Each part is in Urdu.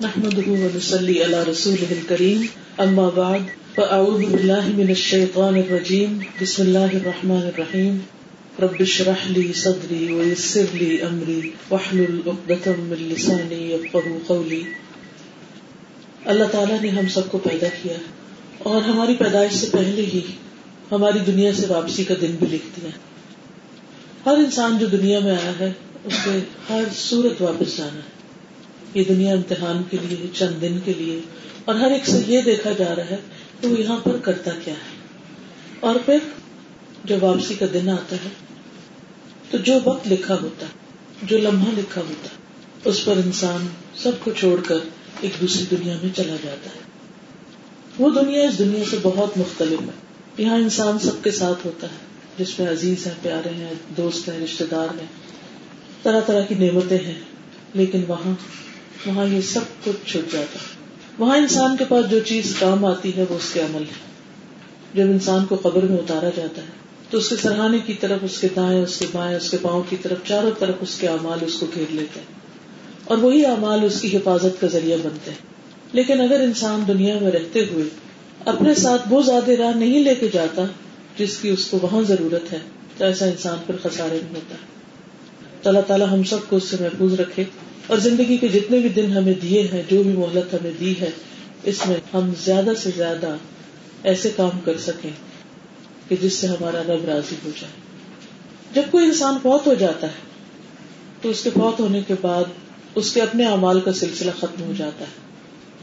نحمده ونصلي على رسوله الكريم. أما بعد، فأعوذ بالله من الشيطان الرجيم. بسم الله الرحمن الرحيم. رب اشرح لي صدري ويسر لي أمري واحلل عقدة من لساني يفقهوا قولي. اللہ تعالیٰ نے ہم سب کو پیدا کیا اور ہماری پیدائش سے پہلے ہی ہماری دنیا سے واپسی کا دن بھی لکھ دیا ہر انسان جو دنیا میں آیا ہے، اس سے ہر صورت واپس جانا ہے۔ یہ دنیا امتحان کے لیے، چند دن کے لیے، اور ہر ایک سے یہ دیکھا جا رہا ہے کہ وہ یہاں پر کرتا کیا ہے۔ اور پھر جب واپسی کا دن آتا ہے، تو جو وقت لکھا ہوتا، جو لمحہ لکھا ہوتا، اس پر انسان سب کو چھوڑ کر ایک دوسری دنیا میں چلا جاتا ہے۔ وہ دنیا اس دنیا سے بہت مختلف ہے۔ یہاں انسان سب کے ساتھ ہوتا ہے، جس میں عزیز ہیں، پیارے ہیں، دوست ہیں رشتے دار ہیں۔ طرح طرح کی نعمتیں ہیں، لیکن وہاں وہاں یہ سب کچھ چھٹ جاتا وہاں انسان کے پاس جو چیز کام آتی ہے، وہ اس کے عمل ہے۔ جب انسان کو قبر میں اتارا جاتا ہے، تو اس کے سرحانے کی طرف اس کے دائیں، اس کے بائیں، اس کے پاؤں کی طرف، چاروں طرف اس کے اعمال اس کو گھیر لیتے ہیں۔ اور وہی اعمال اس کی حفاظت کا ذریعہ بنتے ہیں۔ لیکن اگر انسان دنیا میں رہتے ہوئے اپنے ساتھ وہ زیادہ راہ نہیں لے کے جاتا جس کی اس کو وہاں ضرورت ہے، تو ایسا انسان پھر خسارے میں ہوتا۔ ہے تو اللہ تعالیٰ ہم سب کو اس سے محفوظ رکھے۔ اور زندگی کے جتنے بھی دن ہمیں دیے ہیں، جو بھی مہلت ہمیں دی ہے، اس میں ہم زیادہ سے زیادہ ایسے کام کر سکیں کہ جس سے ہمارا رب راضی ہو جائے۔ جب کوئی انسان فوت ہو جاتا ہے، تو اس کے فوت ہونے کے بعد اس کے اپنے اعمال کا سلسلہ ختم ہو جاتا ہے۔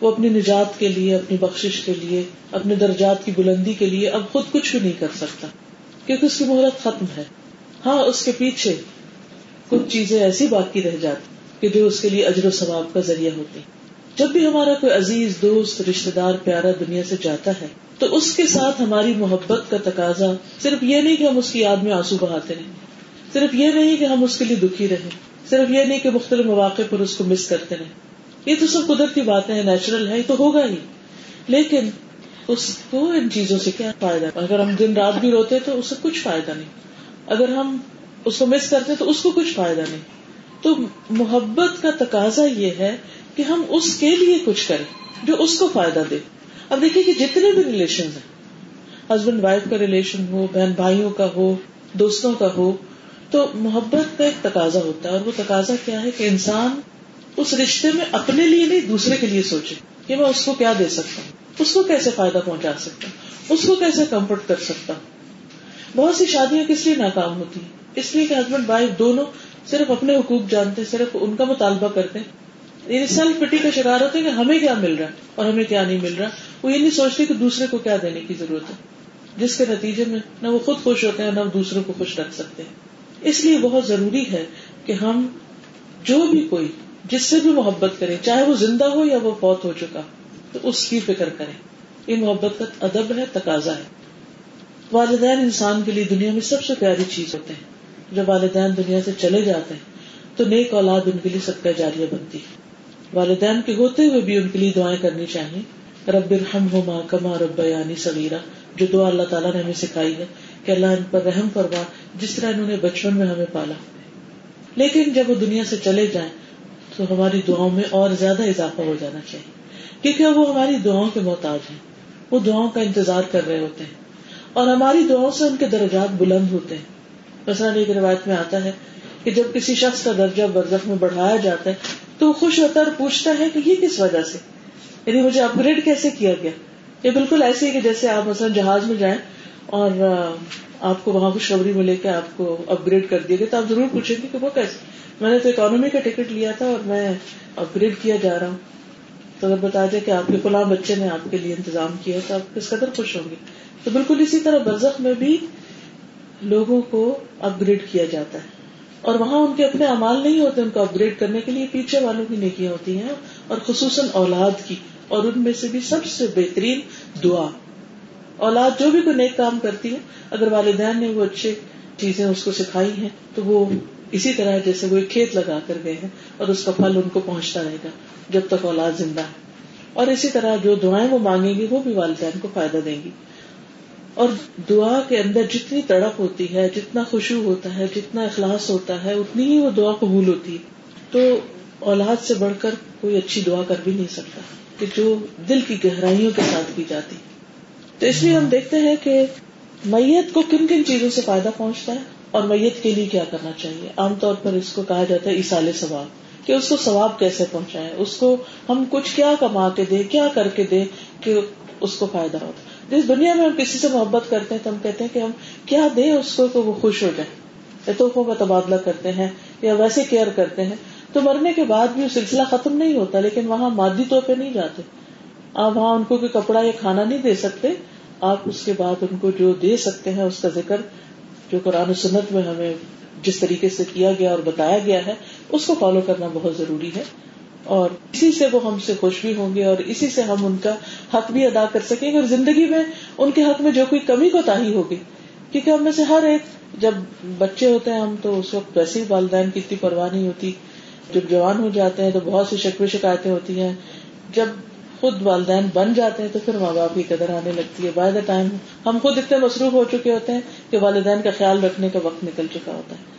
وہ اپنی نجات کے لیے، اپنی بخش کے لیے، اپنے درجات کی بلندی کے لیے اب خود کچھ بھی نہیں کر سکتا، کیونکہ اس کی مہرت ختم ہے۔ ہاں اس کے پیچھے کچھ چیزیں ایسی باقی رہ جاتی۔ کہ جو اس کے لیے اجر و ثواب کا ذریعہ ہوتی جب بھی ہمارا کوئی عزیز، دوست رشتے دار، پیارا دنیا سے جاتا ہے، تو اس کے ساتھ ہماری محبت کا تقاضا صرف یہ نہیں کہ ہم اس کی یاد میں آنسو بہاتے رہیں، صرف یہ نہیں کہ ہم اس کے لیے دکھی رہیں، صرف یہ نہیں کہ مختلف مواقع پر اس کو مس کرتے رہیں۔ یہ تو سب قدرتی باتیں ہیں، نیچرل ہے تو ہوگا ہی۔ لیکن اس کو، ان چیزوں سے کیا فائدہ؟ اگر ہم دن رات بھی روتے تو اس سے کچھ فائدہ نہیں۔ اگر ہم اس کو مس کرتے تو اس کو کچھ فائدہ نہیں۔ تو محبت کا تقاضا یہ ہے کہ ہم اس کے لیے کچھ کریں جو اس کو فائدہ دے۔ اب دیکھیے کہ جتنے بھی ریلیشن ہیں ہسبینڈ وائف کا ریلیشن ہو، بہن بھائیوں کا ہو، دوستوں کا ہو، تو محبت کا ایک تقاضا ہوتا ہے۔ اور وہ تقاضا کیا ہے کہ انسان اس رشتے میں اپنے لیے نہیں، دوسرے کے لیے سوچے کہ میں اس کو کیا دے سکتا ہوں؟ اس کو کیسے فائدہ پہنچا سکتا ہوں؟ اس کو کیسے کمفرٹ کر سکتا ہوں؟ بہت سی شادیاں کس لیے ناکام ہوتی اس لیے کہ ہسبینڈ وائف دونوں صرف اپنے حقوق جانتے، صرف ان کا مطالبہ کرتے۔ یعنی سیلف پٹی کا شکار ہوتے کہ ہمیں کیا مل رہا ہے اور ہمیں کیا نہیں مل رہا۔ وہ یہ نہیں سوچتے کہ دوسرے کو کیا دینے کی ضرورت ہے۔ جس کے نتیجے میں نہ وہ خود خوش ہوتے ہیں، نہ دوسروں کو خوش رکھ سکتے ہیں۔ اس لیے بہت ضروری ہے کہ ہم جو بھی کوئی، جس سے بھی محبت کرے چاہے وہ زندہ ہو یا وہ فوت ہو چکا، تو اس کی فکر کرے یہ محبت کا ادب ہے، تقاضا ہے۔ والدین انسان کے لیے دنیا میں سب سے پیاری چیز ہوتے ہیں۔ جب والدین دنیا سے چلے جاتے ہیں، تو نیک اولاد ان کے لیے سب کا جاریہ بنتی ہے۔ والدین کے ہوتے ہوئے بھی ان کے لیے دعائیں کرنی چاہیے۔ رب الحم ہو ماں کما رب یعنی سویرا جو دعا اللہ تعالیٰ نے ہمیں سکھائی ہے کہ اللہ ان پر رحم فرما، جس طرح انہوں نے بچپن میں ہمیں پالا۔ لیکن جب وہ دنیا سے چلے جائیں، تو ہماری دعاؤں میں اور زیادہ اضافہ ہو جانا چاہیے۔ کیونکہ وہ ہماری دعاؤں کے محتاج ہیں۔ وہ دعاؤں کا انتظار کر رہے ہوتے ہیں۔ اور ہماری دعاؤں سے ان کے درجات بلند ہوتے ہیں۔ مثلاً ایک روایت میں آتا ہے کہ جب کسی شخص کا درجہ برزخ میں بڑھایا جاتا ہے تو وہ خوش ہوتا ہے اور پوچھتا ہے کہ یہ کس وجہ سے؟ یعنی مجھے اپ گریڈ کیسے کیا گیا؟ یہ بالکل ایسے ہی کہ جیسے آپ مثلاً جہاز میں جائیں اور آپ کو وہاں خوشخبری میں لے کے آپ کو اپ گریڈ کر دیا گیا، تو آپ ضرور پوچھیں گے کہ وہ کیسے؟ میں نے تو اکانومی کا ٹکٹ لیا تھا اور میں اپ گریڈ کیا جا رہا ہوں۔ تو اگر بتا دیں کہ آپ کے فلاں بچے نے آپ کے لیے انتظام کیا تو آپ کس قدر خوش ہوں گے؟ تو بالکل اسی طرح برزخ میں بھی لوگوں کو اپ گریڈ کیا جاتا ہے۔ اور وہاں ان کے اپنے امال نہیں ہوتے، ان کو اپ گریڈ کرنے کے لیے پیچھے والوں کی نیکیاں ہوتی ہیں اور خصوصاً اولاد کی۔ اور ان میں سے بھی سب سے بہترین دعا۔ اولاد جو بھی کوئی نیک کام کرتی ہے، اگر والدین نے وہ اچھے چیزیں اس کو سکھائی ہیں، تو وہ اسی طرح جیسے وہ ایک کھیت لگا کر گئے ہیں اور اس کا پھل ان کو پہنچتا رہے گا جب تک اولاد زندہ ہے۔ اور اسی طرح جو دعائیں وہ مانگیں گی وہ بھی والدین کو فائدہ دیں گی۔ اور دعا کے اندر جتنی تڑپ ہوتی ہے، جتنا خوشبو ہوتا ہے، جتنا اخلاص ہوتا ہے، اتنی ہی وہ دعا قبول ہوتی ہے۔ تو اولاد سے بڑھ کر کوئی اچھی دعا کر بھی نہیں سکتا کہ جو دل کی گہرائیوں کے ساتھ کی جاتی۔ تو اس لیے ہم دیکھتے ہیں کہ میت کو کن کن چیزوں سے فائدہ پہنچتا ہے اور میت کے لیے کیا کرنا چاہیے؟ عام طور پر اس کو کہا جاتا ہے اسال ثواب کہ اس کو ثواب کیسے پہنچائے؟ اس کو ہم کچھ کیا کما کے دے کیا کر کے دے کہ اس کو فائدہ ہوتا جس دنیا میں ہم کسی سے محبت کرتے ہیں تو ہم کہتے ہیں کہ ہم کیا دیں اس کو کہ وہ خوش ہو جائے یا توحفوں کا تبادلہ کرتے ہیں یا ویسے کیئر کرتے ہیں۔ تو مرنے کے بعد بھی وہ سلسلہ ختم نہیں ہوتا، لیکن وہاں مادی طور پہ نہیں جاتے۔ آپ وہاں ان کو کوئی کپڑا یا کھانا نہیں دے سکتے، آپ اس کے بعد ان کو جو دے سکتے ہیں، اس کا ذکر جو قرآن سنت میں ہمیں جس طریقے سے کیا گیا اور بتایا گیا ہے، اس کو فالو کرنا بہت ضروری ہے۔ اور اسی سے وہ ہم سے خوش بھی ہوں گے اور اسی سے ہم ان کا حق بھی ادا کر سکیں گے اور زندگی میں ان کے حق میں جو کوئی کمی کو تاہی ہوگی۔ کیونکہ ہم میں سے ہر ایک، جب بچے ہوتے ہیں ہم تو اس وقت ویسے ہی والدین کی اتنی پرواہ نہیں ہوتی۔ جب جوان ہو جاتے ہیں تو بہت سی شکوے شکایتیں ہوتی ہیں۔ جب خود والدین بن جاتے ہیں تو پھر ماں باپ کی قدر آنے لگتی ہے۔ بائی دا ٹائم ہم خود اتنے مصروف ہو چکے ہوتے ہیں کہ والدین کا خیال رکھنے کا وقت نکل چکا ہوتا ہے۔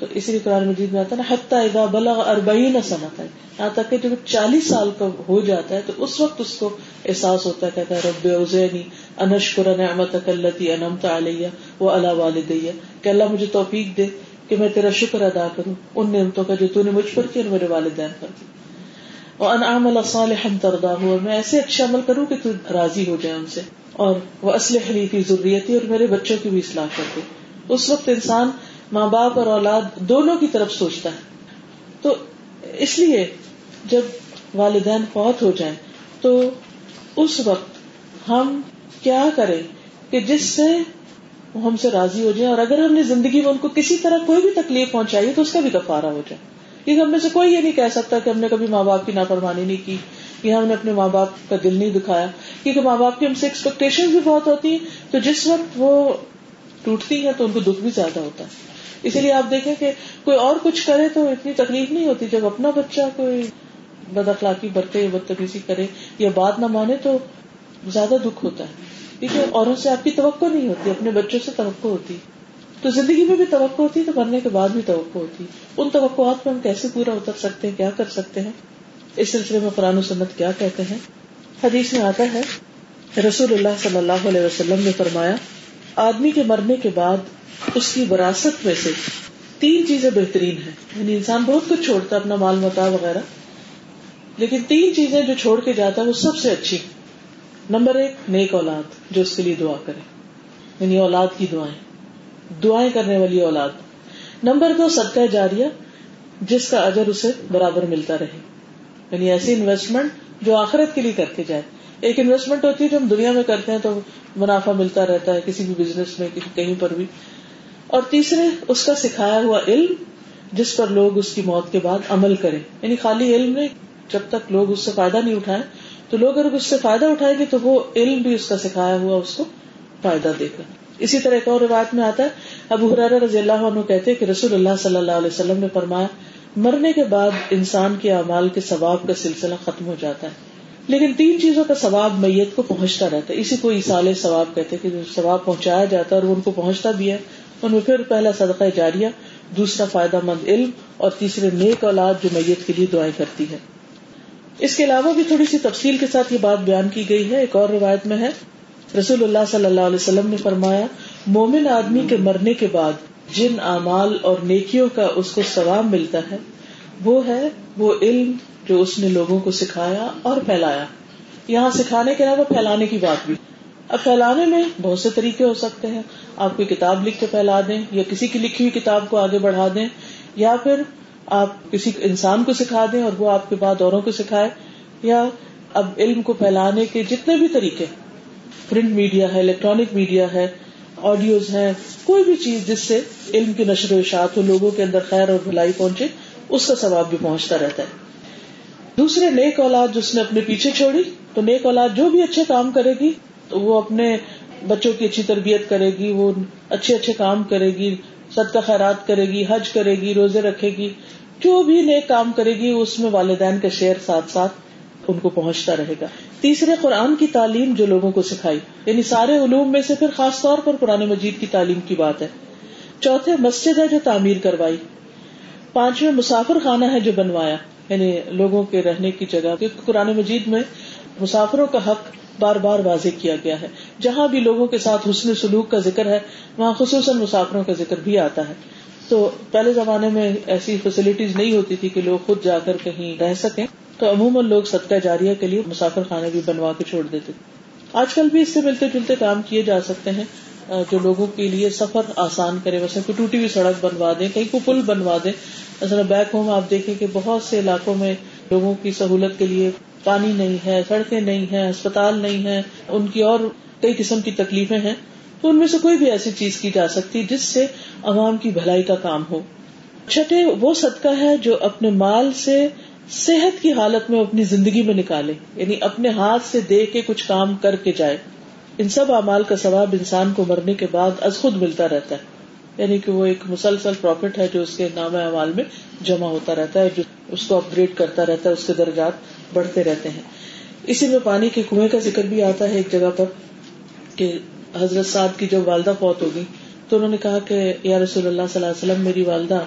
تو اسی لیے قرآن مجید میں آتا ہے نا، حتیٰ اذا بلغ اربعین سنت ہے یہاں تک کہ جب چالیس سال کا ہو جاتا ہے تو اس وقت اس کو احساس ہوتا ہے، کہتا ہے، رب اوزینی انشکر نعمتک اللتی انعمت علیہ و علی والدیہ کہ اللہ مجھے توفیق دے کہ میں تیرا شکر ادا کروں ان نعمتوں کا جو تو نے مجھ پر کی اور میرے والدین پر کی اور انعام اللہ صالح تردا ہو اور میں ایسے اچھا عمل کروں کہ تو راضی ہو جائے ان سے۔ اور وہ اسلح حلیفی ضروریتی اور میرے بچوں کی بھی اصلاح کر دے۔ اس وقت انسان ماں باپ اور اولاد دونوں کی طرف سوچتا ہے۔ تو اس لیے جب والدین فوت ہو جائیں، تو اس وقت ہم کیا کریں کہ جس سے وہ ہم سے راضی ہو جائیں اور اگر ہم نے زندگی میں ان کو کسی طرح کوئی بھی تکلیف پہنچائی تو اس کا بھی کفارہ ہو جائے۔ کیونکہ ہم میں سے کوئی یہ نہیں کہہ سکتا کہ ہم نے کبھی ماں باپ کی نافرمانی نہیں کی یا ہم نے اپنے ماں باپ کا دل نہیں دکھایا۔ کیونکہ ماں باپ کی ہم سے ایکسپیکٹیشن بھی بہت ہوتی ہیں، تو جس وقت وہ ٹوٹتی ہیں تو ان کو دکھ بھی زیادہ ہوتا ہے۔ اسی لیے آپ دیکھیں کہ کوئی اور کچھ کرے تو اتنی تکلیف نہیں ہوتی۔ جب اپنا بچہ کوئی بد اخلاقی برتے یا بدتمیزی کرے یا بات نہ مانے تو زیادہ دکھ ہوتا ہے۔ کیونکہ اوروں سے آپ کی توقع نہیں ہوتی، اپنے بچوں سے توقع ہوتی۔ تو زندگی میں بھی توقع ہوتی، تو مرنے کے بعد بھی توقع ہوتی۔ ان توقعات پہ ہم کیسے پورا اتر سکتے ہیں؟ کیا کر سکتے ہیں؟ اس سلسلے میں قرآن و سنت کیا کہتے ہیں؟ حدیث میں آتا ہے، رسول اللہ صلی اللہ علیہ وسلم نے فرمایا، آدمی کے مرنے کے بعد اس کی وراثت میں سے تین چیزیں بہترین ہیں۔ یعنی انسان بہت کچھ چھوڑتا ہے اپنا مال متا وغیرہ، لیکن تین چیزیں جو چھوڑ کے جاتا ہے وہ سب سے اچھی۔ نمبر ایک، نیک اولاد، جو اس کے لیے دعا کرے۔ یعنی اولاد کی دعائیں دعائیں کرنے والی اولاد۔ نمبر دو، صدقہ جاریہ، جس کا اجر اسے برابر ملتا رہے۔ یعنی ایسی انویسٹمنٹ جو آخرت کے لیے کر کے جائے۔ ایک انویسٹمنٹ ہوتی ہے جو ہم دنیا میں کرتے ہیں تو منافع ملتا رہتا ہے، کسی بھی بزنس میں کہیں پر بھی۔ اور تیسرے، اس کا سکھایا ہوا علم جس پر لوگ اس کی موت کے بعد عمل کریں۔ یعنی خالی علم میں جب تک لوگ اس سے فائدہ نہیں اٹھائے تو لوگ اگر اس سے فائدہ اٹھائیں گے تو وہ علم بھی اس کا سکھایا ہوا اس کو فائدہ دے گا۔ اسی طرح ایک اور روایت میں آتا ہے، ابو حرار رضی اللہ عنہ کہتے کہ رسول اللہ صلی اللہ علیہ وسلم نے فرمایا، مرنے کے بعد انسان کے اعمال کے ثواب کا سلسلہ ختم ہو جاتا ہے۔ لیکن تین چیزوں کا ثواب میت کو پہنچتا رہتا ہے۔ اسی کو اصال ثواب کہتے کہ ثواب پہنچایا جاتا ہے اور وہ ان کو پہنچتا بھی ہے۔ ان میں پھر پہلا صدقہ جاریہ، دوسرا فائدہ مند علم اور تیسرے نیک اولاد جو میت کے لیے دعائیں کرتی ہے اس کے علاوہ بھی تھوڑی سی تفصیل کے ساتھ یہ بات بیان کی گئی ہے۔ ایک اور روایت میں ہے، رسول اللہ صلی اللہ علیہ وسلم نے فرمایا، مومن آدمی کے مرنے کے بعد جن اعمال اور نیکیوں کا اس کو ثواب ملتا ہے، وہ ہے، وہ علم جو اس نے لوگوں کو سکھایا اور پھیلایا۔ یہاں سکھانے کے علاوہ پھیلانے کی بات بھی۔ اب پھیلانے میں بہت سے طریقے ہو سکتے ہیں۔ آپ کوئی کتاب لکھ کے پھیلا دیں یا کسی کی لکھی ہوئی کتاب کو آگے بڑھا دیں یا پھر آپ کسی انسان کو سکھا دیں اور وہ آپ کے بعد اوروں کو سکھائے یا اب علم کو پھیلانے کے جتنے بھی طریقے پرنٹ میڈیا ہے، الیکٹرانک میڈیا ہے، آڈیوز ہیں، کوئی بھی چیز جس سے علم کی نشر و اشاعت ہو، لوگوں کے اندر خیر اور بھلائی پہنچے، اس کا ثواب بھی پہنچتا رہتا ہے۔ دوسرے، نیک اولاد جس نے اپنے پیچھے چھوڑی، تو نیک اولاد جو بھی اچھے کام کرے گی تو وہ اپنے بچوں کی اچھی تربیت کرے گی، وہ اچھے اچھے کام کرے گی سد کا خیرات کرے گی، حج کرے گی، روزے رکھے گی، جو بھی نیک کام کرے گی، اس میں والدین کا شعر ساتھ ساتھ ان کو پہنچتا رہے گا۔ تیسرے، قرآن کی تعلیم جو لوگوں کو سکھائی۔ یعنی سارے علوم میں سے پھر خاص طور پر قرآن مجید کی تعلیم کی بات ہے۔ چوتھے، مسجد ہے جو تعمیر کروائی۔ پانچویں، مسافر خانہ ہے جو بنوایا۔ یعنی لوگوں کے رہنے کی جگہ۔ قرآن مجید میں مسافروں کا حق بار بار واضح کیا گیا ہے۔ جہاں بھی لوگوں کے ساتھ حسن سلوک کا ذکر ہے، وہاں خصوصاً مسافروں کا ذکر بھی آتا ہے۔ تو پہلے زمانے میں ایسی فیسلٹیز نہیں ہوتی تھی کہ لوگ خود جا کر کہیں رہ سکیں۔ تو عموماً لوگ صدقہ جاریہ کے لیے مسافر خانے بھی بنوا کے چھوڑ دیتے۔ آج کل بھی اس سے ملتے جلتے کام کیے جا سکتے ہیں۔ جو لوگوں کے لیے سفر آسان کرے ویسے کوئی ٹوٹی ہوئی سڑک بنوا دیں، کہیں کو پل بنوا دیں۔ مثلا بیک ہوم آپ دیکھیں کہ بہت سے علاقوں میں لوگوں کی سہولت کے لیے پانی نہیں ہے، سڑکیں نہیں ہے اسپتال نہیں ہے ان کی اور کئی قسم کی تکلیفیں ہیں، تو ان میں سے کوئی بھی ایسی چیز کی جا سکتی جس سے عوام کی بھلائی کا کام ہو۔ چھٹے، وہ صدقہ ہے جو اپنے مال سے صحت کی حالت میں اپنی زندگی میں نکالے یعنی اپنے ہاتھ سے دے کے کچھ کام کر کے جائے۔ ان سب اعمال کا ثواب انسان کو مرنے کے بعد از خود ملتا رہتا ہے۔ یعنی کہ وہ ایک مسلسل پروفٹ ہے جو اس کے نام اعمال میں جمع ہوتا رہتا ہے، جو اس کو اپ گریڈ کرتا رہتا ہے، اس کے درجات بڑھتے رہتے ہیں۔ اسی میں پانی کے کنویں کا ذکر بھی آتا ہے ایک جگہ پر کہ حضرت صاحب کی جب والدہ فوت ہوگی تو انہوں نے کہا کہ یا رسول اللہ صلی اللہ علیہ وسلم، میری والدہ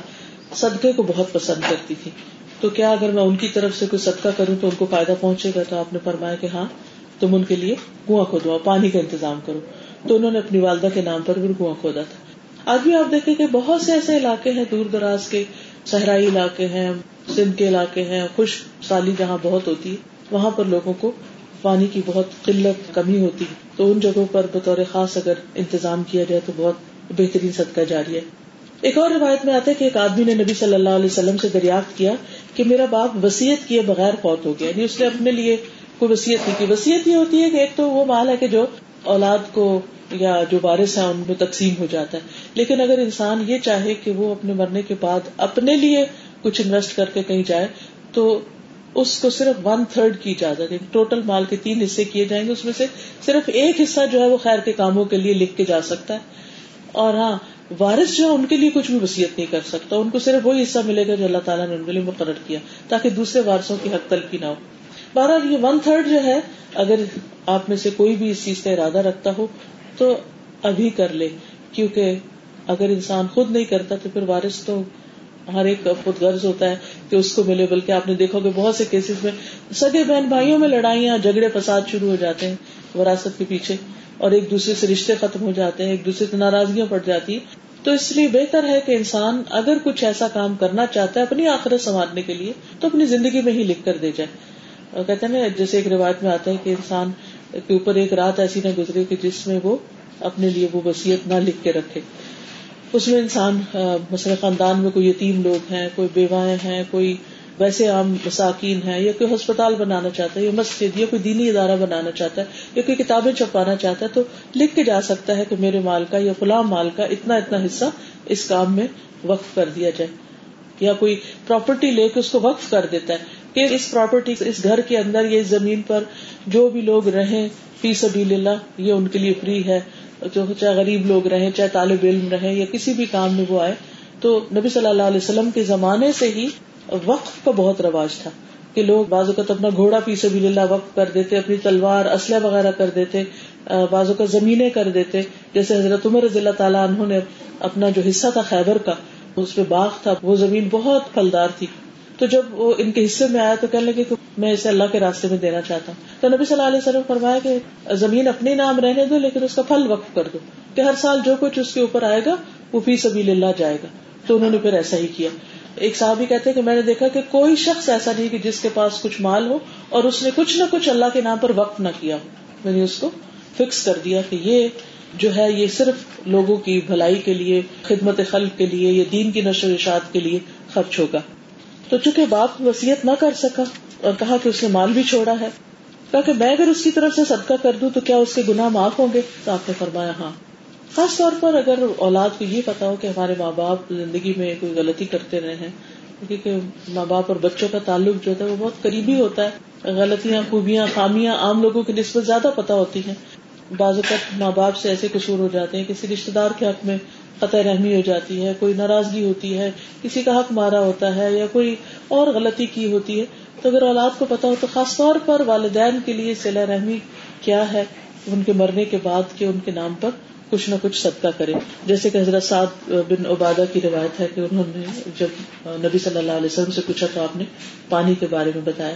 صدقے کو بہت پسند کرتی تھی۔ تو کیا اگر میں ان کی طرف سے کوئی صدقہ کروں تو ان کو فائدہ پہنچے گا؟ تو آپ نے فرمایا کہ ہاں تم ان کے لیے کنواں کھودواؤ، پانی کا انتظام کرو۔ تو انہوں نے اپنی والدہ کے نام پر بھی کنواں کھودا تھا۔ آج بھی آپ دیکھیں کہ بہت سے ایسے علاقے ہیں دور دراز کے، صحرائی علاقے ہیں، سندھ کے علاقے ہیں خوش سالی جہاں بہت ہوتی ہے، وہاں پر لوگوں کو پانی کی بہت قلت کمی ہوتی ہے۔ تو ان جگہوں پر بطور خاص اگر انتظام کیا جائے تو بہت بہترین صدقہ جاری ہے۔ ایک اور روایت میں آتا ہے کہ ایک آدمی نے نبی صلی اللہ علیہ وسلم سے دریافت کیا کہ میرا باپ وسیعت کیے بغیر فوت ہو گیا یعنی اس نے اپنے لیے کوئی وسیعت نہیں کی۔ وسیعت یہ ہوتی ہے کہ ایک تو وہ مال ہے کہ جو اولاد کو یا جو بارش ہے ان میں تقسیم ہو جاتا ہے۔ لیکن اگر انسان یہ چاہے کہ وہ اپنے مرنے کے بعد اپنے لیے کچھ انویسٹ کر کے کہیں جائے، تو اس کو صرف ون تھرڈ کی اجازت ہے۔ ٹوٹل مال کے تین حصے کیے جائیں گے، اس میں سے صرف ایک حصہ جو ہے وہ خیر کے کاموں کے لیے لکھ کے جا سکتا ہے۔ اور ہاں وارث جو ہے ان کے لیے کچھ بھی وسیعت نہیں کر سکتا۔ ان کو صرف وہی حصہ ملے گا جو اللہ تعالیٰ نے ان کے لیے مقرر کیا، تاکہ دوسرے وارثوں کی حق تلفی نہ ہو۔ بہرحال یہ ون تھرڈ جو ہے، اگر آپ میں سے کوئی بھی اس چیز کا ارادہ رکھتا ہو تو ابھی کر لے، کیونکہ اگر انسان خود نہیں کرتا تو پھر وارث تو ہر ایک خود غرض ہوتا ہے کہ اس کو ملے، بلکہ آپ نے دیکھا کہ بہت سے کیسز میں سگے بہن بھائیوں میں لڑائیاں، جھگڑے، فساد شروع ہو جاتے ہیں وراثت کے پیچھے، اور ایک دوسرے سے رشتے ختم ہو جاتے ہیں، ایک دوسرے سے ناراضگیاں پڑ جاتی ہیں۔ تو اس لیے بہتر ہے کہ انسان اگر کچھ ایسا کام کرنا چاہتا ہے اپنی آخرت سنوارنے کے لیے، تو اپنی زندگی میں ہی لکھ کر دے جائے۔ اور کہتے ہیں نا، جیسے ایک روایت میں آتا ہے کہ انسان کے اوپر ایک رات ایسی نہ گزرے کہ جس میں وہ اپنے لیے وہ وسیعت نہ لکھ کے رکھے۔ اس میں انسان مثلا خاندان میں کوئی یتیم لوگ ہیں، کوئی بیوائیں ہیں، کوئی ویسے عام مساکین ہے یا کوئی ہسپتال بنانا چاہتا ہے، یا مسجد، یا کوئی دینی ادارہ بنانا چاہتا ہے، یا کوئی کتابیں چھپانا چاہتا ہے، تو لکھ کے جا سکتا ہے کہ میرے مال کا یا فلاں مال کا اتنا اتنا حصہ اس کام میں وقف کر دیا جائے۔ یا کوئی پراپرٹی لے کے اس کو وقف کر دیتا ہے کہ اس پراپرٹی اس گھر کے اندر یا اس زمین پر جو بھی لوگ رہیں، فی سبیل اللہ، یہ ان کے لیے فری ہے۔ جو چاہے غریب لوگ رہے چاہے طالب علم رہے یا کسی بھی کام میں وہ آئے۔ تو نبی صلی اللہ علیہ وسلم کے زمانے سے ہی وقف کا بہت رواج تھا کہ لوگ بعض اوقات اپنا گھوڑا پی سبھی اللہ وقف کر دیتے، اپنی تلوار، اسلحہ وغیرہ کر دیتے بعض اوقات زمینیں کر دیتے۔ جیسے حضرت عمر رضی اللہ تعالیٰ انہوں نے اپنا جو حصہ تھا خیبر کا اس پہ باغ تھا، وہ زمین بہت پھلدار تھی۔ تو جب وہ ان کے حصے میں آیا تو کہنے لگے کہ میں اسے اللہ کے راستے میں دینا چاہتا ہوں۔ تو نبی صلی اللہ علیہ وسلم فرمایا کہ زمین اپنے نام رہنے دو، لیکن اس کا پھل وقف کر دو، کہ ہر سال جو کچھ اس کے اوپر آئے گا، وہ فی سبھی اللہ جائے گا۔ تو انہوں نے پھر ایسا ہی کیا۔ ایک صاحب ہی کہتے کہ میں نے دیکھا کہ کوئی شخص ایسا نہیں کہ جس کے پاس کچھ مال ہو اور اس نے کچھ نہ کچھ اللہ کے نام پر وقف نہ کیا ہو۔ میں نے اس کو فکس کر دیا کہ یہ جو ہے یہ صرف لوگوں کی بھلائی کے لیے، خدمت خلق کے لیے یا دین کی نشر اشاعت کے لیے خرچ ہوگا۔ تو چونکہ باپ وسیعت نہ کر سکا اور کہا کہ اس نے مال بھی چھوڑا ہے، کہا کہ میں اگر اس کی طرف سے صدقہ کر دوں تو کیا اس کے گناہ معاف ہوں گے؟ تو آپ نے فرمایا ہاں۔ خاص طور پر اگر اولاد کو یہ پتا ہو کہ ہمارے ماں باپ زندگی میں کوئی غلطی کرتے رہے ہیں، کیونکہ ماں باپ اور بچوں کا تعلق جو ہے وہ بہت قریبی ہوتا ہے۔ غلطیاں، خوبیاں، خامیاں عام لوگوں کی نسبت زیادہ پتا ہوتی ہیں۔ بعض اوقات ماں باپ سے ایسے قصور ہو جاتے ہیں، کسی رشتے دار کے حق میں قطع رحمی ہو جاتی ہے، کوئی ناراضگی ہوتی ہے، کسی کا حق مارا ہوتا ہے یا کوئی اور غلطی کی ہوتی ہے، تو اگر اولاد کو پتا ہو تو خاص طور پر والدین کے لیے سلا رحمی کیا ہے؟ ان کے مرنے کے بعد کے ان کے نام پر کچھ نہ کچھ صدقہ کرے۔ جیسے کہ حضرت سعد بن عبادہ کی روایت ہے کہ انہوں نے جب نبی صلی اللہ علیہ وسلم سے پوچھا تو آپ نے پانی کے بارے میں بتایا۔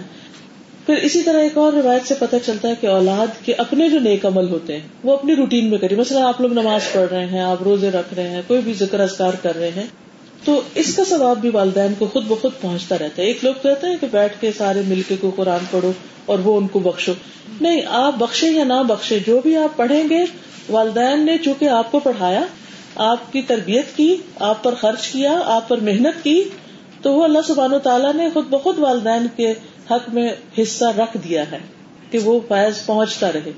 پھر اسی طرح ایک اور روایت سے پتہ چلتا ہے کہ اولاد کے اپنے جو نیک عمل ہوتے ہیں، وہ اپنی روٹین میں کرے مثلا آپ لوگ نماز پڑھ رہے ہیں، آپ روزے رکھ رہے ہیں، کوئی بھی ذکر اذکار کر رہے ہیں، تو اس کا ثواب بھی والدین کو خود بخود پہنچتا رہتا ہے۔ ایک لوگ کہتے ہیں کہ بیٹھ کے سارے مل کے کوئی قرآن پڑھو اور وہ ان کو بخشو۔ نہیں، آپ بخشے یا نہ بخشے جو بھی آپ پڑھیں گے، والدین نے چونکہ آپ کو پڑھایا، آپ کی تربیت کی، آپ پر خرچ کیا، آپ پر محنت کی، تو وہ اللہ سبحان و تعالیٰ نے خود بخود والدین کے حق میں حصہ رکھ دیا ہے کہ وہ فیض پہنچتا رہے۔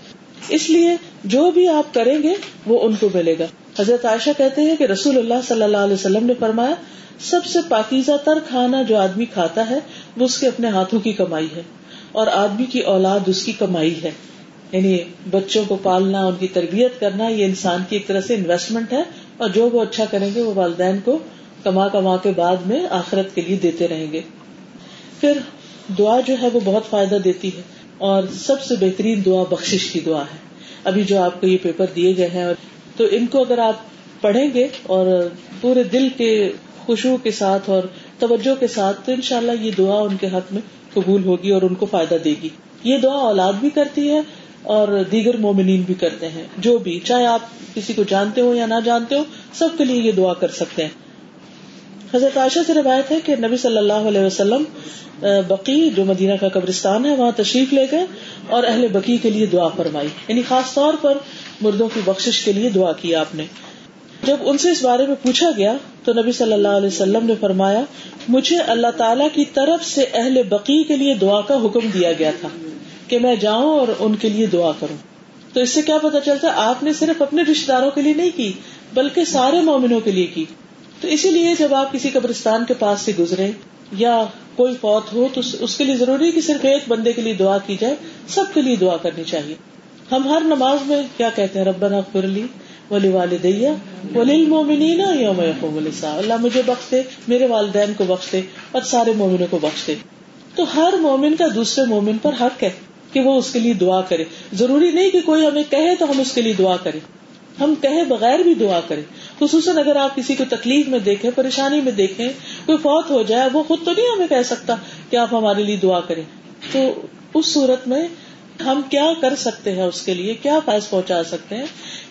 اس لیے جو بھی آپ کریں گے، وہ ان کو ملے گا۔ حضرت عائشہ کہتے ہیں کہ رسول اللہ صلی اللہ علیہ وسلم نے فرمایا، سب سے پاکیزہ تر کھانا جو آدمی کھاتا ہے، وہ اس کے اپنے ہاتھوں کی کمائی ہے۔ اور آدمی کی اولاد اس کی کمائی ہے۔ یعنی بچوں کو پالنا، ان کی تربیت کرنا، یہ انسان کی ایک طرح سے انویسٹمنٹ ہے۔ اور جو وہ اچھا کریں گے، وہ والدین کو کما کما کے بعد میں آخرت کے لیے دیتے رہیں گے۔ پھر دعا جو ہے وہ بہت فائدہ دیتی ہے اور سب سے بہترین دعا بخش کی دعا ہے۔ ابھی جو آپ کو یہ پیپر دیے گئے ہیں تو ان کو اگر آپ پڑھیں گے اور پورے دل کے خوشبو کے ساتھ اور توجہ کے ساتھ تو انشاءاللہ یہ دعا ان کے حق میں قبول ہوگی اور ان کو فائدہ دے گی۔ یہ دعا اولاد بھی کرتی ہے اور دیگر مومنین بھی کرتے ہیں۔ جو بھی، چاہے آپ کسی کو جانتے ہو یا نہ جانتے ہو، سب کے لیے یہ دعا کر سکتے ہیں۔ حضرت عائشہ سے روایت ہے کہ نبی صلی اللہ علیہ وسلم بقی جو مدینہ کا قبرستان ہے، وہاں تشریف لے گئے اور اہل بقی کے لیے دعا فرمائی۔ یعنی خاص طور پر مردوں کی بخش کے لیے دعا کی آپ نے۔ جب ان سے اس بارے میں پوچھا گیا تو نبی صلی اللہ علیہ وسلم نے فرمایا، مجھے اللہ تعالیٰ کی طرف سے اہل بقی کے لیے دعا کا حکم دیا گیا تھا کہ میں جاؤں اور ان کے لیے دعا کروں۔ تو اس سے کیا پتا چلتا ہے آپ نے صرف اپنے رشتے داروں کے لیے نہیں کی، بلکہ سارے مومنوں کے لیے کی۔ تو اسی لیے جب آپ کسی قبرستان کے پاس سے گزرے یا کوئی فوت ہو تو اس کے لیے ضروری کہ صرف ایک بندے کے لیے دعا کی جائے، سب کے لیے دعا کرنی چاہیے۔ ہم ہر نماز میں کیا کہتے ہیں؟ ربنا فرلی ولی والدیا ولی مومنین یوم یقوم الساعہ اللہ مجھے بخش دے، میرے والدین کو بخش دے اور سارے مومنوں کو بخش دے۔ تو ہر مومن کا دوسرے مومن پر حق ہے کہ وہ اس کے لیے دعا کرے۔ ضروری نہیں کہ کوئی ہمیں کہے تو ہم اس کے لیے دعا کریں۔ ہم کہے بغیر بھی دعا کریں۔ خصوصاً اگر آپ کسی کو تکلیف میں دیکھیں، پریشانی میں دیکھیں، کوئی فوت ہو جائے، وہ خود تو نہیں ہمیں کہہ سکتا کہ آپ ہمارے لیے دعا کریں۔ تو اس صورت میں ہم کیا کر سکتے ہیں اس کے لیے؟ کیا فائز پہنچا سکتے ہیں؟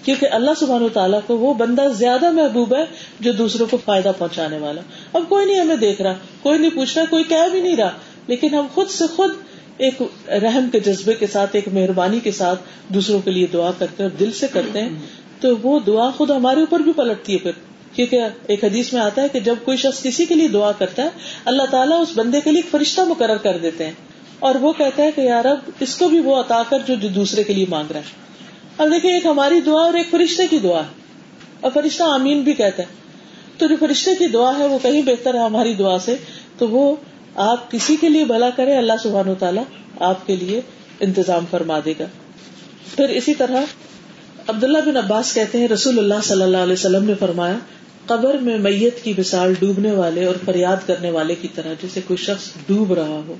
کیونکہ اللہ سبحان و تعالیٰ کو وہ بندہ زیادہ محبوب ہے جو دوسروں کو فائدہ پہنچانے والا۔ اب کوئی نہیں ہمیں دیکھ رہا، کوئی نہیں پوچھ رہا، کوئی کہہ بھی نہیں رہا، لیکن ہم خود سے خود ایک رحم کے جذبے کے ساتھ، ایک مہربانی کے ساتھ دوسروں کے لیے دعا کرتے ہیں اور دل سے کرتے ہیں۔ تو وہ دعا خود ہمارے اوپر بھی پلٹتی ہے پھر۔ کیونکہ ایک حدیث میں آتا ہے کہ جب کوئی شخص کسی کے لیے دعا کرتا ہے، اللہ تعالیٰ اس بندے کے لیے ایک فرشتہ مقرر کر دیتے ہیں۔ اور وہ کہتا ہے کہ یار اب اس کو بھی وہ عطا کر جو دوسرے کے لیے مانگ رہا ہے۔ اب دیکھیں ایک ہماری دعا اور ایک فرشتے کی دعا ہے۔ اور فرشتہ آمین بھی کہتا ہے۔ تو جو فرشتے کی دعا ہے، وہ کہیں بہتر ہے ہماری دعا سے۔ تو وہ آپ کسی کے لیے بھلا کرے، اللہ سبحان و تعالیٰ آپ کے لیے انتظام فرما دے گا۔ پھر اسی طرح عبداللہ بن عباس کہتے ہیں، رسول اللہ صلی اللہ علیہ وسلم نے فرمایا، قبر میں میت کی مثال ڈوبنے والے اور فریاد کرنے والے کی طرح، جیسے کوئی شخص ڈوب رہا ہو۔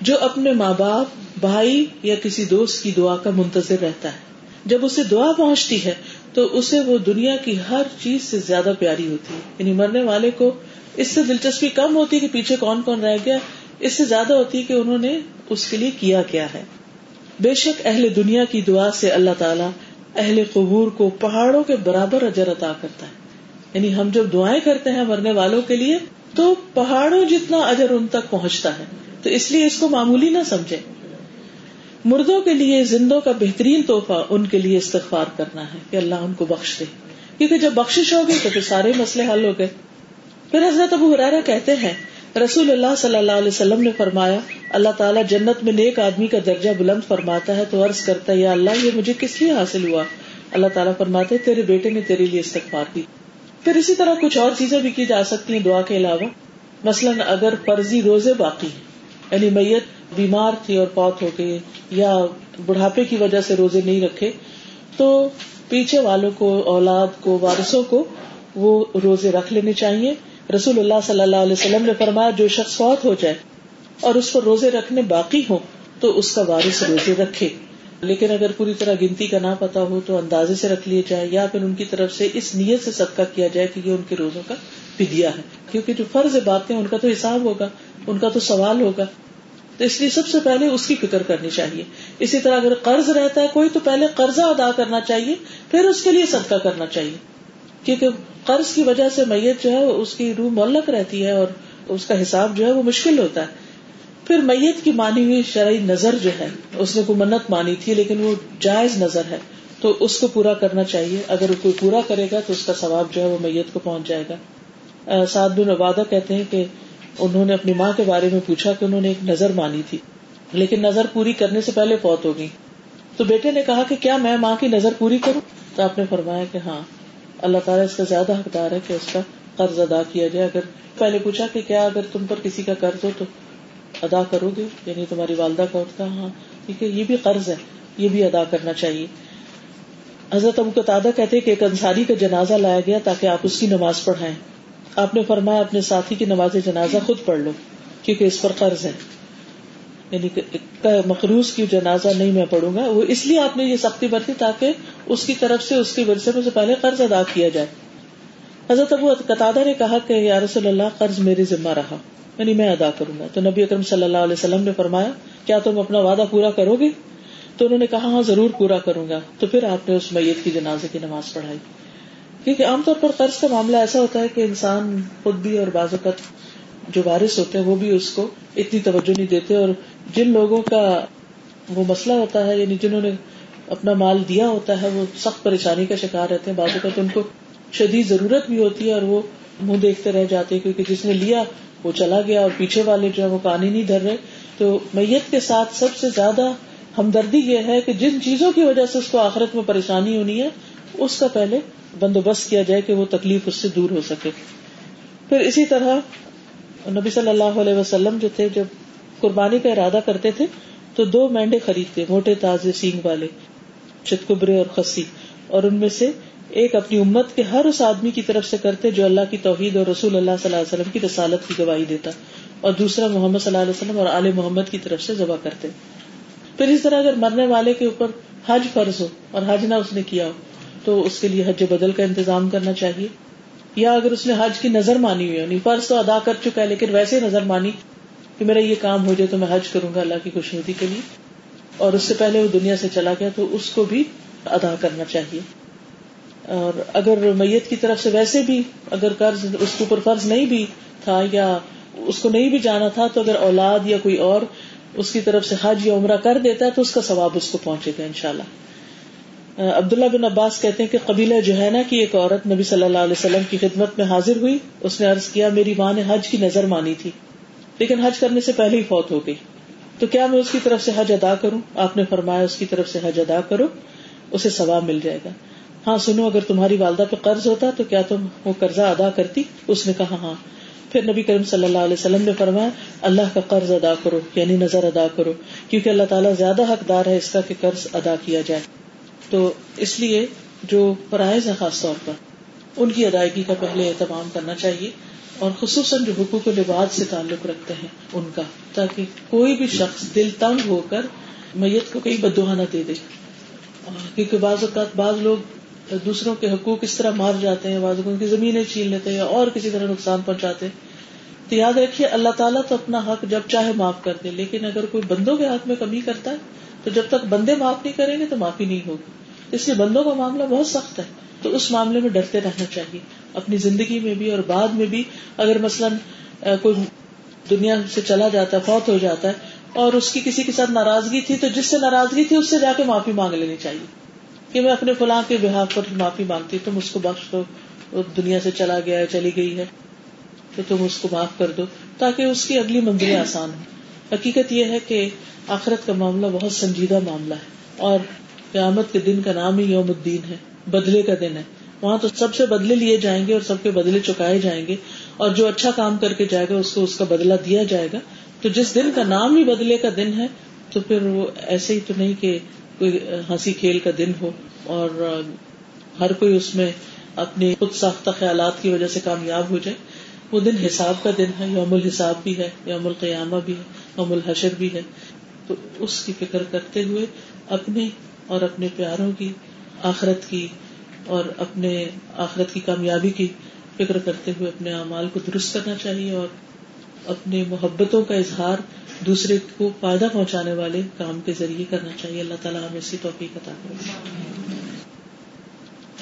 جو اپنے ماں باپ، بھائی یا کسی دوست کی دعا کا منتظر رہتا ہے۔ جب اسے دعا پہنچتی ہے، تو اسے وہ دنیا کی ہر چیز سے زیادہ پیاری ہوتی ہے۔ یعنی مرنے والے کو اس سے دلچسپی کم ہوتی ہے کہ پیچھے کون کون رہ گیا، اس سے زیادہ ہوتی ہے کہ انہوں نے اس کے لیے کیا کیا ہے۔ بے شک اہل دنیا کی دعا سے اللہ تعالیٰ اہل قبور کو پہاڑوں کے برابر اجر عطا کرتا ہے۔ یعنی ہم جب دعائیں کرتے ہیں مرنے والوں کے لیے، تو پہاڑوں جتنا اجر ان تک پہنچتا ہے۔ تو اس لیے اس کو معمولی نہ سمجھے مردوں کے لیے زندوں کا بہترین تحفہ ان کے لیے استغفار کرنا ہے، کہ اللہ ان کو بخش دے۔ کیونکہ جب بخش ہوگی تو پھر سارے مسئلے حل ہو گئے۔ پھر حضرت ابو حرارا کہتے ہیں رسول اللہ صلی اللہ علیہ وسلم نے فرمایا، اللہ تعالیٰ جنت میں نیک آدمی کا درجہ بلند فرماتا ہے تو عرض کرتا ہے، یا اللہ، یہ مجھے کس لیے حاصل ہوا؟ اللہ تعالیٰ فرماتے، تیرے بیٹے نے تیرے لیے استغفار کی۔ پھر اسی طرح کچھ اور چیزیں بھی کی جا سکتی ہیں دعا کے علاوہ۔ مثلاً اگر فرضی روزے باقی یعنی میت بیمار تھی اور پوت ہو گئی، یا بڑھاپے کی وجہ سے روزے نہیں رکھے، تو پیچھے والوں کو، اولاد کو، وارثوں کو وہ روزے رکھ لینے چاہیے۔ رسول اللہ صلی اللہ علیہ وسلم نے فرمایا، جو شخص فوت ہو جائے اور اس پر روزے رکھنے باقی ہوں، تو اس کا وارث روزے رکھے۔ لیکن اگر پوری طرح گنتی کا نہ پتا ہو، تو اندازے سے رکھ لیے جائے یا پھر ان کی طرف سے اس نیت سے صدقہ کیا جائے کہ یہ ان کے روزوں کا فدیا ہے۔ کیونکہ جو فرض باتیں ان کا تو حساب ہوگا، ان کا تو سوال ہوگا۔ تو اس لیے سب سے پہلے اس کی فکر کرنی چاہیے۔ اسی طرح اگر قرض رہتا ہے، کوئی تو پہلے قرضہ ادا کرنا چاہیے، پھر اس کے لیے صدقہ کرنا چاہیے۔ کیونکہ قرض کی وجہ سے میت جو ہے اس کی روح ملک رہتی ہے اور اس کا حساب جو ہے وہ مشکل ہوتا ہے۔ پھر میت کی مانی ہوئی شرعی نظر جو ہے، اس نے کوئی منت مانی تھی لیکن وہ جائز نظر ہے۔ تو اس کو پورا کرنا چاہیے۔ اگر وہ کوئی پورا کرے گا تو اس کا ثواب جو ہے وہ میت کو پہنچ جائے گا۔ سعد بن عبادہ کہتے ہیں کہ انہوں نے اپنی ماں کے بارے میں پوچھا کہ انہوں نے ایک نظر مانی تھی، لیکن نظر پوری کرنے سے پہلے فوت ہو گئی تو بیٹے نے کہا کہ کیا میں ماں کی نظر پوری کروں؟ تو آپ نے فرمایا کہ ہاں۔ اللہ تعالیٰ اس کا زیادہ حقدار ہے کہ اس کا قرض ادا کیا جائے۔ اگر پہلے پوچھا کہ کیا اگر تم پر کسی کا قرض ہو تو ادا کرو گے یعنی تمہاری والدہ کا اٹھتا ہاں ٹھیک ہے، یہ بھی قرض ہے، یہ بھی ادا کرنا چاہیے۔ حضرت ابو کا تادہ کہتے کہ ایک انصاری کا جنازہ لایا گیا تاکہ آپ اس کی نماز پڑھائیں۔ آپ نے فرمایا اپنے ساتھی کی نماز جنازہ خود پڑھ لو، کیونکہ اس پر قرض ہے۔ یعنی مقروض کی جنازہ نہیں میں پڑھوں گا، وہ اس لیے آپ نے یہ سختی برتی تاکہ اس کی طرف سے، اس کے ورثے میں سے پہلے قرض ادا کیا جائے۔ حضرت ابو قطع نے کہا کہ یا رسول اللہ، قرض میری ذمہ رہا یعنی میں ادا کروں گا۔ تو نبی اکرم صلی اللہ علیہ وسلم نے فرمایا، کیا تم اپنا وعدہ پورا کرو گے؟ تو انہوں نے کہا ہاں ضرور پورا کروں گا۔ تو پھر آپ نے اس میت کی جنازے کی نماز پڑھائی۔ کیونکہ عام طور پر قرض کا معاملہ ایسا ہوتا ہے کہ انسان خود بھی اور بعض اوقات جو وارث ہوتے ہیں وہ بھی اس کو اتنی توجہ نہیں دیتے اور جن لوگوں کا وہ مسئلہ ہوتا ہے یعنی جنہوں نے اپنا مال دیا ہوتا ہے، وہ سخت پریشانی کا شکار رہتے ہیں۔ بعض اوقات ان کو شدید ضرورت بھی ہوتی ہے اور وہ منہ دیکھتے رہ جاتے ہیں، کیونکہ جس نے لیا وہ چلا گیا اور پیچھے والے جو ہے وہ پانی نہیں دھر رہے۔ تو میت کے ساتھ سب سے زیادہ ہمدردی یہ ہے کہ جن چیزوں کی وجہ سے اس کو آخرت میں پریشانی ہونی ہے، اس کا پہلے بندوبست کیا جائے کہ وہ تکلیف اس سے دور ہو سکے۔ پھر اسی طرح نبی صلی اللہ علیہ وسلم جو تھے، جب قربانی کا ارادہ کرتے تھے، تو دو مینڈے خریدتے موٹے، تازے، سینگ والے چتکبرے اور خسی، اور ان میں سے ایک اپنی امت کے ہر اس آدمی کی طرف سے کرتے جو اللہ کی توحید اور رسول اللہ صلی اللہ علیہ وسلم کی رسالت کی گواہی دیتا، اور دوسرا محمد صلی اللہ علیہ وسلم اور علیہ محمد کی طرف سے ذبح کرتے۔ پھر اس طرح اگر مرنے والے کے اوپر حج فرض ہو اور حج نہ اس نے کیا ہو، تو اس کے لیے حج بدل کا انتظام کرنا چاہیے۔ یا اگر اس نے حج کی نظر مانی ہوئی یعنی فرض تو ادا کر چکا ہے، لیکن ویسے نظر مانی کہ میرا یہ کام ہو جائے تو میں حج کروں گا اللہ کی خوشنودی کے لیے۔ اور اس سے پہلے وہ دنیا سے چلا گیا تو اس کو بھی ادا کرنا چاہیے۔ اور اگر میت کی طرف سے ویسے بھی اگر قرض اس کے اوپر فرض نہیں بھی تھا یا اس کو نہیں بھی جانا تھا، تو اگر اولاد یا کوئی اور اس کی طرف سے حج یا عمرہ کر دیتا ہے تو اس کا ثواب اس کو پہنچے گا ان شاء اللہ عبداللہ بن عباس کہتے ہیں کہ قبیلہ جو کی ایک عورت نبی صلی اللہ علیہ وسلم کی خدمت میں حاضر ہوئی۔ اس نے عرض کیا، میری ماں نے حج کی نظر مانی تھی، لیکن حج کرنے سے پہلے ہی فوت ہو گئی۔ تو کیا میں اس کی طرف سے حج ادا کروں؟ آپ نے فرمایا، اس کی طرف سے حج ادا کرو، اسے ثواب مل جائے گا۔ ہاں سنو، اگر تمہاری والدہ پہ قرض ہوتا تو کیا تم وہ قرضہ ادا کرتی؟ اس نے کہا ہاں۔ پھر نبی کریم صلی اللہ علیہ وسلم نے فرمایا، اللہ کا قرض ادا کرو یعنی نظر ادا کرو، کیونکہ اللہ تعالیٰ زیادہ حقدار ہے اس کا کہ قرض ادا کیا جائے۔ تو اس لیے جو فرائض ہے خاص طور پر، ان کی ادائیگی کا پہلے اہتمام کرنا چاہیے اور خصوصاً جو حقوق و لباس سے تعلق رکھتے ہیں ان کا، تاکہ کوئی بھی شخص دل تنگ ہو کر میت کو کہیں بدوہا نہ دے۔ دے کیونکہ بعض اوقات بعض لوگ دوسروں کے حقوق اس طرح مار جاتے ہیں، بعض ان کی زمینیں چھین لیتے ہیں یا اور کسی طرح نقصان پہنچاتے ہیں۔ تو یاد رکھیے، اللہ تعالیٰ تو اپنا حق جب چاہے معاف کر دے، لیکن اگر کوئی بندوں کے حق میں کمی کرتا ہے تو جب تک بندے معاف نہیں کریں گے تو معافی نہیں ہوگی۔ اس لیے بندوں کا معاملہ بہت سخت ہے۔ تو اس معاملے میں ڈرتے رہنا چاہیے۔ اپنی زندگی میں بھی اور بعد میں بھی اگر مثلاً کوئی دنیا سے چلا جاتا ہے، فوت ہو جاتا ہے اور اس کی کسی کے ساتھ ناراضگی تھی، تو جس سے ناراضگی تھی، اس سے جا کے معافی مانگ لینی چاہیے۔ کہ میں اپنے فلاں کے بحاف پر معافی مانگتی تم اس کو بخش دو دنیا سے چلا گیا ہے، چلی گئی ہے، تو تم اس کو معاف کر دو، تاکہ اس کی اگلی منزلیں آسان ہو حقیقت یہ ہے کہ آخرت کا معاملہ بہت سنجیدہ معاملہ ہے اور قیامت کے دن کا نام ہی یوم الدین ہے، بدلے کا دن ہے۔ وہاں تو سب سے بدلے لیے جائیں گے اور سب کے بدلے چکائے جائیں گے۔ اور جو اچھا کام کر کے جائے گا، اس کو اس کا بدلا دیا جائے گا۔ تو جس دن کا نام ہی بدلے کا دن ہے، تو پھر وہ ایسے ہی تو نہیں کہ کوئی ہنسی کھیل کا دن ہو۔ اور ہر کوئی اس میں اپنی خود ساختہ خیالات کی وجہ سے کامیاب ہو جائے۔ وہ دن حساب کا دن ہے، یوم الحساب بھی ہے، یوم القیامہ بھی ہے، یوم الحشر بھی ہے۔ تو اس کی فکر کرتے ہوئے اپنے اور اپنے پیاروں کی، آخرت کی اور اپنے آخرت کی کامیابی کی فکر کرتے ہوئے اپنے اعمال کو درست کرنا چاہیے اور اپنے محبتوں کا اظہار دوسرے کو فائدہ پہنچانے والے کام کے ذریعے کرنا چاہیے۔ اللہ تعالیٰ ہمیں اسی توفیق عطا کرے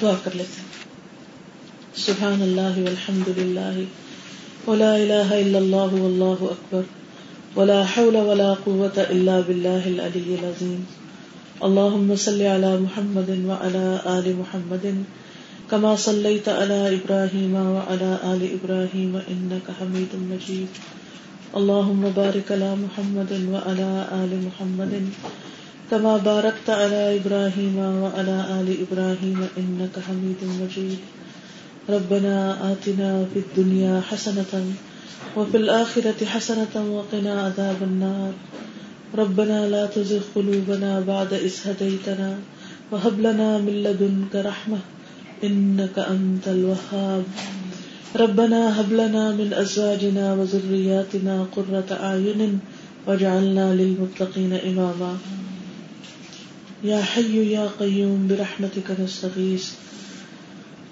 دعا کر لیتے ہیں۔ سبحان اللہ والحمد للہ ولا الہ الا اللہ واللہ اکبر۔ ولا حول ولا قوة الا باللہ العلی العظیم۔ اللهم صل على محمد وعلى آل محمد كما صليت على إبراهيم وعلى آل إبراهيم إنك حميد مجيد. اللهم بارك على محمد وعلى آل محمد كما باركت على إبراهيم وعلى آل إبراهيم إنك حميد مجيد. ربنا آتنا في الدنيا حسنة وفي الآخرة حسنة وقنا عذاب النار. ربنا لا تزغ قلوبنا بعد إذ هديتنا وهب لنا من لدنك رحمة إنك أنت الوهاب. ربنا هب لنا من أزواجنا وذرياتنا قرة أعين واجعلنا للمتقين إماما. يا حي يا قيوم، برحمتك نستغيث.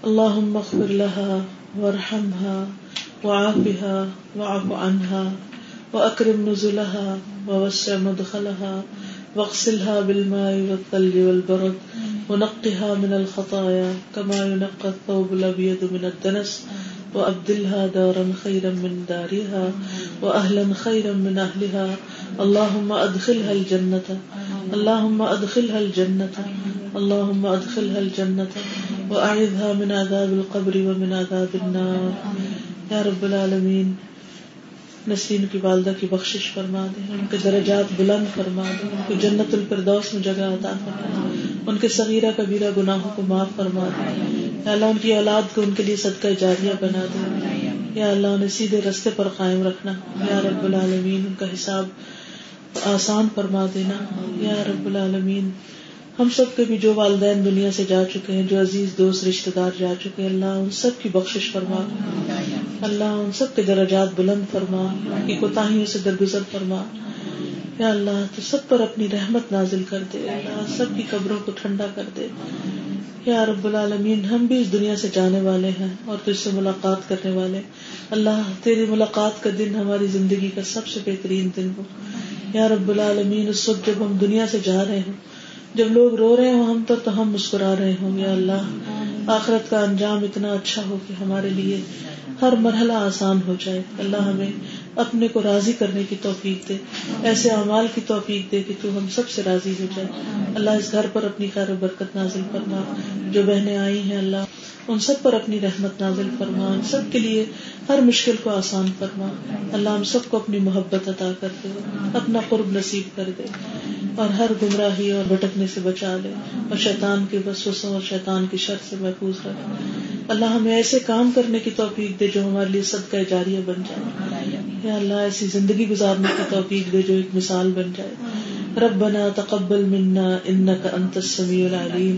اللهم اغفر لها وارحمها وعافها واعف عنها وأكرم نزلها ووسع مدخلها واغسلها بالماء والثلج والبرد، ونقها من الخطايا كما ينقى الثوب الأبيض من الدنس، وأبدلها دارا خيرا من دارها، وأهلا خيرا من أهلها. اللهم أدخلها الجنة، اللهم أدخلها الجنة، اللهم أدخلها الجنة، وأعذها من عذاب القبر ومن عذاب النار. يا رب العالمين. نسرین کی والدہ کی بخشش فرما دے ان کے درجات بلند فرما دے ان کو جنت الفردوس میں جگہ عطا فرما دے ان کے صغیرہ کبیرہ گناہوں کو معاف فرما دے یا اللہ، ان کی اولاد کو ان کے لیے صدقہ جاریہ بنا دے یا اللہ، انہیں سیدھے رستے پر قائم رکھنا۔ یا رب العالمین، ان کا حساب آسان فرما دینا۔ یا رب العالمین ہم سب کے بھی جو والدین دنیا سے جا چکے ہیں، جو عزیز دوست رشتے دار جا چکے ہیں، اللہ ان سب کی بخشش فرما۔ اللہ ان سب کے درجات بلند فرما کی کوتاہیوں سے درگزر فرما۔ یا اللہ، تو سب پر اپنی رحمت نازل کر دے۔ اللہ، سب کی قبروں کو ٹھنڈا کر دے۔ یا رب العالمین، ہم بھی اس دنیا سے جانے والے ہیں اور تجھ سے ملاقات کرنے والے۔ اللہ، تیری ملاقات کا دن ہماری زندگی کا سب سے بہترین دن ہو۔ یا رب العالمین، اس وقت جب ہم دنیا سے جا رہے ہوں جب لوگ رو رہے ہوں ہم تو ہم مسکرا رہے ہوں، یا اللہ، آخرت کا انجام اتنا اچھا ہو کہ ہمارے لیے ہر مرحلہ آسان ہو جائے۔ اللہ ہمیں اپنے کو راضی کرنے کی توفیق دے، ایسے اعمال کی توفیق دے کہ تو ہم سب سے راضی ہو جائے۔ اللہ اس گھر پر اپنی خیر و برکت نازل کرنا جو بہنیں آئی ہیں، اللہ ان سب پر اپنی رحمت نازل فرما، ان سب کے لیے ہر مشکل کو آسان فرما۔ اللہ ہم سب کو اپنی محبت عطا کر دے، اپنا قرب نصیب کر دے اور ہر گمراہی اور بھٹکنے سے بچا لے۔ اور شیطان کے وسوسوں اور شیطان کی شر سے محفوظ رکھ۔ اللہ ہمیں ایسے کام کرنے کی توفیق دے جو ہمارے لیے صدقہ جاریہ بن جائے۔ یا اللہ، ایسی زندگی گزارنے کی توفیق دے جو ایک مثال بن جائے۔ ربنا تقبل منا انك انت السميع العليم